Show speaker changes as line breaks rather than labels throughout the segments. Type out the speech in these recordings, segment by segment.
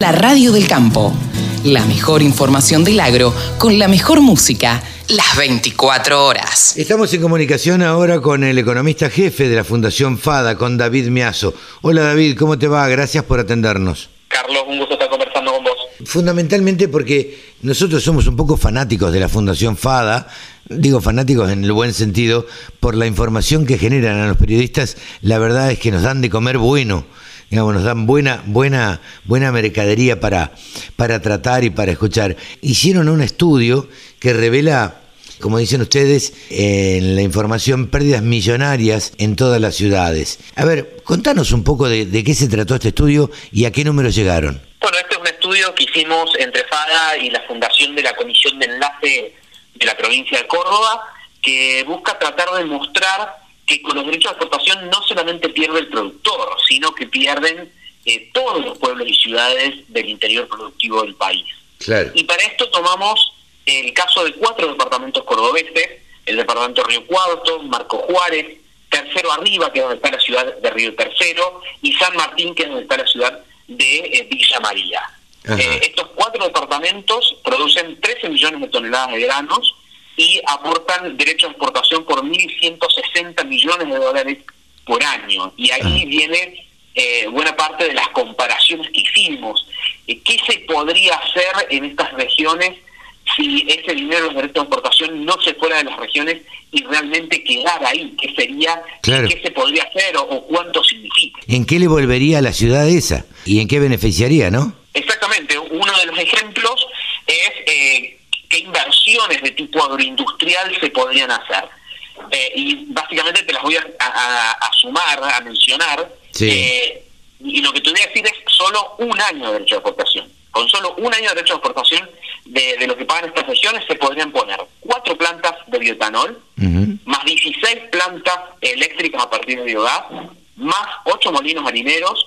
La radio del campo. La mejor información del agro con la mejor música. Las 24 horas.
Estamos en comunicación ahora con el economista jefe de la Fundación FADA, con David Miazo. Hola David, ¿cómo te va? Gracias por atendernos.
Carlos, un gusto estar conversando con vos.
Fundamentalmente porque nosotros somos un poco fanáticos de la Fundación FADA, digo fanáticos en el buen sentido, por la información que generan a los periodistas, la verdad es que nos dan de comer bueno digamos, nos dan buena, buena, buena mercadería para, para tratar y para escuchar. Hicieron un estudio que revela, como dicen ustedes, en la información, pérdidas millonarias en todas las ciudades. A ver, contanos un poco de, de qué se trató este estudio y a qué número llegaron.
Bueno, este es un estudio que hicimos entre FADA y la Fundación de la Comisión de Enlace de la provincia de Córdoba, que busca tratar de mostrar que con los derechos de exportación no solamente pierde el productor, sino que pierden eh, todos los pueblos y ciudades del interior productivo del país. Y para esto tomamos el caso de cuatro departamentos cordobeses, el departamento Río Cuarto, Marco Juárez, Tercero Arriba, que es donde está la ciudad de Río Tercero, y San Martín, que es donde está la ciudad de eh, Villa María. Eh, estos cuatro departamentos producen 13 millones de toneladas de granos, y aportan derecho a exportación por 1.160 millones de dólares por año. Y ahí viene eh, buena parte de las comparaciones que hicimos. Eh, ¿Qué se podría hacer en estas regiones si ese dinero de los derechos de exportación no se fuera de las regiones y realmente quedara ahí? ¿Qué sería? ¿Qué se podría hacer o, cuánto significa?
¿En qué le volvería a la ciudad esa? ¿Y en qué beneficiaría, no?
Exactamente. Uno de los ejemplos es... Eh, qué inversiones de tipo agroindustrial se podrían hacer. Eh, y básicamente te las voy a, sumar, a mencionar. Eh, y lo que te voy a decir es solo un año de derecho de exportación. Con solo un año de derecho de exportación de, lo que pagan estas regiones se podrían poner cuatro plantas de bioetanol, más 16 plantas eléctricas a partir de biogás, más ocho molinos marineros,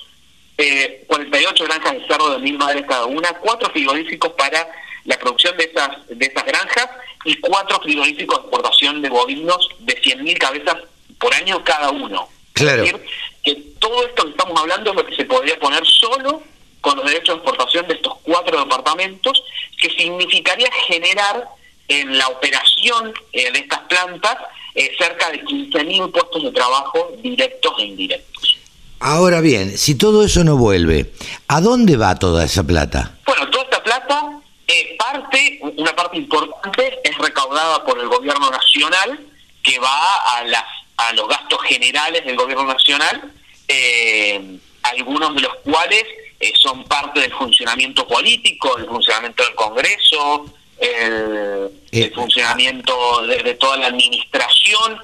eh, 48 granjas de cerdo de mil madres cada una, cuatro frigoríficos para la producción de esas, de esas granjas y cuatro frigoríficos de exportación de bovinos de 100.000 cabezas por año cada uno.
Claro.
Es decir, que todo esto que estamos hablando es lo que se podría poner solo con los derechos de exportación de estos cuatro departamentos, que significaría generar en la operación eh, de estas plantas eh, cerca de 15.000 puestos de trabajo directos e indirectos.
Ahora bien, si todo eso no vuelve, ¿a dónde va toda esa plata?
Bueno, toda esta plata eh, parte, una parte importante es recaudada por el gobierno nacional, que va a, las, a los gastos generales del gobierno nacional, eh, algunos de los cuales eh, son parte del funcionamiento político, el funcionamiento del Congreso, el, funcionamiento de, toda la administración,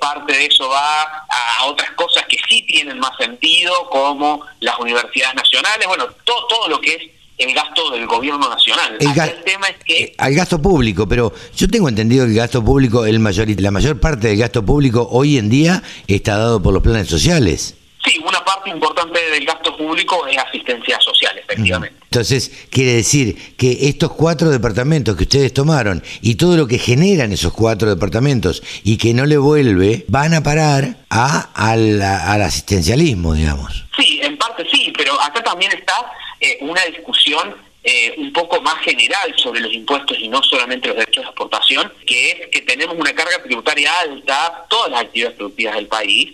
parte de eso va a otras cosas que sí tienen más sentido, como las universidades nacionales, bueno, todo, todo lo que es el gasto del gobierno nacional. El, tema es que...
Eh, al gasto público, pero yo tengo entendido que el gasto público, el mayor, la mayor parte del gasto público hoy en día está dado por los planes sociales.
Sí, una parte importante del gasto público es asistencia social, efectivamente.
Entonces, quiere decir que estos cuatro departamentos que ustedes tomaron y todo lo que generan esos cuatro departamentos y que no le vuelve, van a parar a, al, al asistencialismo, digamos.
Sí, pero acá también está eh, una discusión eh, un poco más general sobre los impuestos y no solamente los derechos de exportación, que es que tenemos una carga tributaria alta, todas las actividades productivas del país,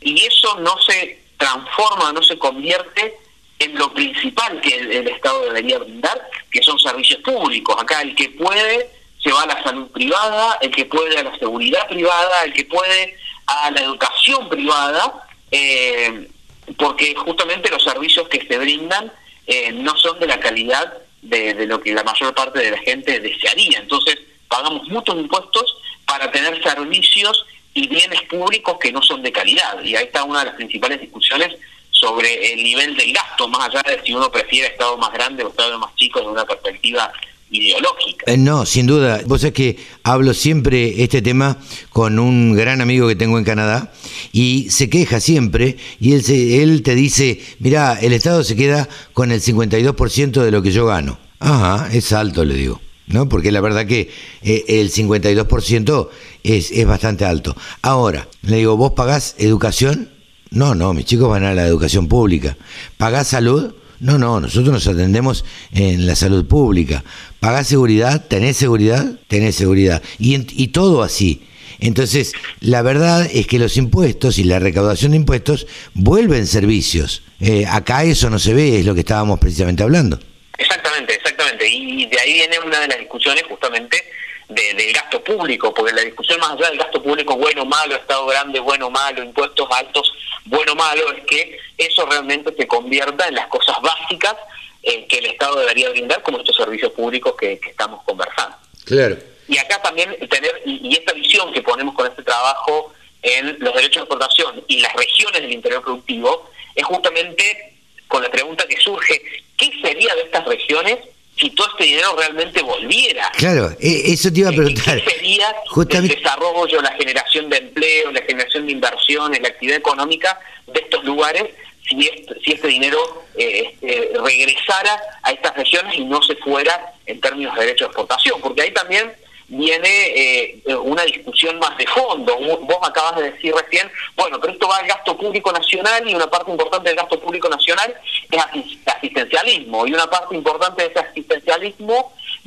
y eso no se transforma, no se convierte en lo principal que el, Estado debería brindar, que son servicios públicos. Acá el que puede se va a la salud privada, el que puede a la seguridad privada, el que puede a la educación privada, eh, porque justamente los servicios que se brindan eh, no son de la calidad de, lo que la mayor parte de la gente desearía. Entonces, pagamos muchos impuestos para tener servicios y bienes públicos que no son de calidad. Y ahí está una de las principales discusiones sobre el nivel del gasto, más allá de si uno prefiere Estado más grande o Estado más chico desde una perspectiva ideológica.
Eh, no, sin duda. Vos sabés que hablo siempre este tema con un gran amigo que tengo en Canadá y se queja siempre y él, se, él te dice, mira, el Estado se queda con el 52% de lo que yo gano. Ajá, es alto, le digo. ¿no? Porque la verdad que eh, el 52% es, es bastante alto. Ahora, le digo, ¿vos pagás educación? No, no, mis chicos van a la educación pública. ¿Pagás salud? No, no, nosotros nos atendemos en la salud pública. Pagás seguridad, tenés seguridad, tenés seguridad. Y, y todo así. Entonces, la verdad es que los impuestos y la recaudación de impuestos vuelven servicios. Eh, acá eso no se ve, es lo que estábamos precisamente hablando.
Exactamente, exactamente. Y de ahí viene una de las discusiones justamente del gasto público, porque la discusión más allá del gasto público bueno o malo, Estado grande bueno o malo, impuestos altos bueno o malo, es que eso realmente se convierta en las cosas básicas eh, que el Estado debería brindar, como estos servicios públicos que, estamos conversando.
Claro.
Y acá también tener, y, esta visión que ponemos con este trabajo en los derechos de exportación y las regiones del interior productivo, es justamente con la pregunta que surge, ¿qué sería de estas regiones si todo este dinero realmente volviera.
Claro, e, eso te iba a preguntar.
¿Qué sería el desarrollo, la generación de empleo, la generación de inversiones, la actividad económica de estos lugares si este, si este dinero eh, este, regresara a estas regiones y no se fuera en términos de derecho de exportación? Porque ahí también viene eh, una discusión más de fondo. Vos acabas de decir recién, bueno, pero esto va al gasto público nacional y una parte importante del gasto público nacional es asistencialismo y una parte importante de ese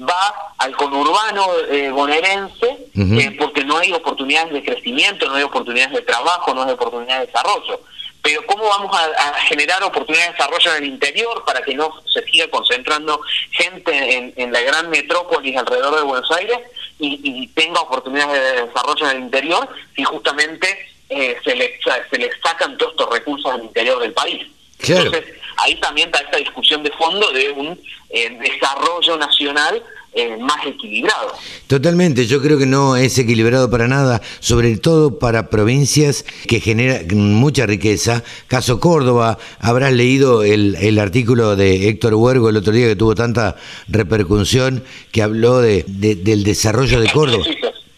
va al conurbano eh, bonaerense eh, porque no hay oportunidades de crecimiento, no hay oportunidades de trabajo, no hay oportunidades de desarrollo. Pero ¿cómo vamos a, generar oportunidades de desarrollo en el interior para que no se siga concentrando gente en, la gran metrópolis alrededor de Buenos Aires y, tenga oportunidades de desarrollo en el interior si justamente eh, se, le, se le sacan todos estos recursos al interior del país? Entonces, ahí también está esta discusión de fondo de un eh, desarrollo nacional eh, más equilibrado.
Totalmente, yo creo que no es equilibrado para nada, sobre todo para provincias que generan mucha riqueza. Caso Córdoba, habrás leído el, el artículo de Héctor Huergo el otro día que tuvo tanta repercusión, que habló de, del desarrollo de Córdoba.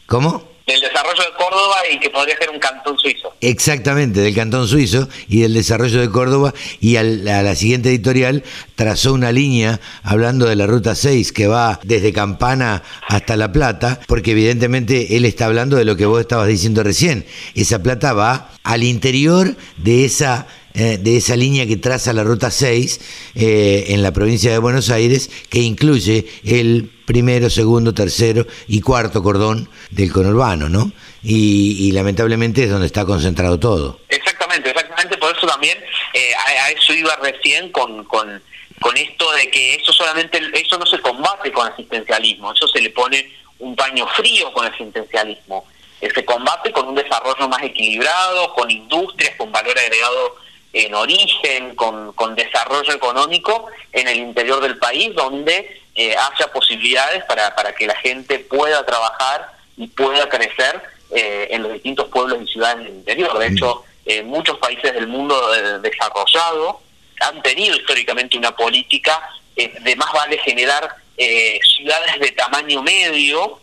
¿Cómo?
Del desarrollo de Córdoba y que podría ser un cantón suizo.
Exactamente, del cantón suizo y del desarrollo de Córdoba. Y a la siguiente editorial trazó una línea hablando de la Ruta 6 que va desde Campana hasta La Plata, porque evidentemente él está hablando de lo que vos estabas diciendo recién. Esa plata va al interior de esa eh, de esa línea que traza la Ruta 6 eh, en la provincia de Buenos Aires, que incluye el primero, segundo, tercero y cuarto cordón del conurbano, ¿no? Y, lamentablemente es donde está concentrado todo.
Exactamente, exactamente, por eso también eh, a, eso iba recién con, con, con esto de que eso solamente, eso no se combate con asistencialismo, eso se le pone un paño frío con asistencialismo. Se combate con un desarrollo más equilibrado, con industrias, con valor agregado en origen, con, con desarrollo económico en el interior del país, donde eh, haya posibilidades para, para que la gente pueda trabajar y pueda crecer eh, en los distintos pueblos y ciudades del interior. De hecho, eh, muchos países del mundo desarrollado han tenido históricamente una política de más vale generar ciudades de tamaño medio,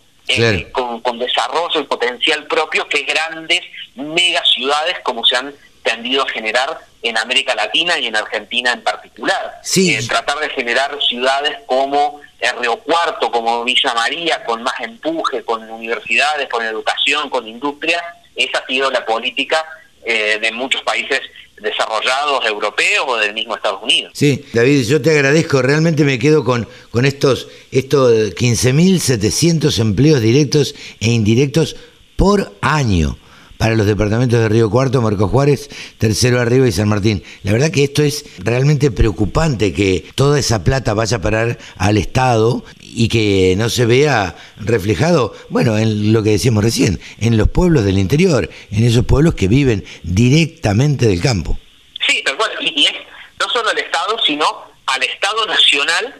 con, con desarrollo y potencial propio, que grandes mega ciudades como se han tendido a generar en América Latina y en Argentina en particular. Eh, tratar de generar ciudades como Río Cuarto, como Villa María, con más empuje, con universidades, con educación, con industria, esa ha sido la política eh, de muchos países desarrollados europeos o del mismo Estados Unidos.
Sí, David, yo te agradezco, realmente me quedo con, con estos, estos 15.700 empleos directos e indirectos por año para los departamentos de Río Cuarto, Marco Juárez, Tercero Arriba y San Martín. La verdad que esto es realmente preocupante que toda esa plata vaya a parar al Estado y que no se vea reflejado, bueno, en lo que decíamos recién, en los pueblos del interior, en esos pueblos que viven directamente del campo.
Sí, tal cual, y es no solo al Estado, sino al Estado nacional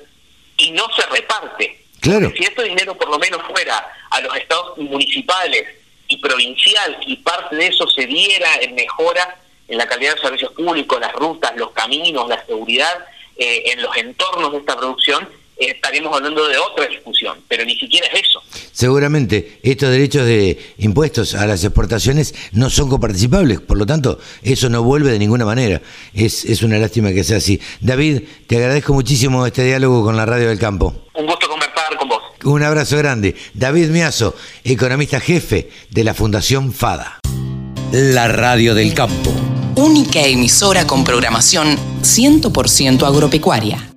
y no se reparte.
Claro.
Si este dinero por lo menos fuera a los estados municipales y provincial y parte de eso se diera en mejora en la calidad de servicios públicos, las rutas, los caminos, la seguridad eh, en los entornos de esta producción, eh, estaremos hablando de otra discusión, pero ni siquiera es eso.
Seguramente estos derechos de impuestos a las exportaciones no son coparticipables, por lo tanto, eso no vuelve de ninguna manera. Es, es una lástima que sea así. David, te agradezco muchísimo este diálogo con la Radio del Campo.
Un gusto conversar con vos.
Un abrazo grande. David Miazo, economista jefe de la Fundación FADA.
La Radio del Campo. única emisora con programación 100% agropecuaria.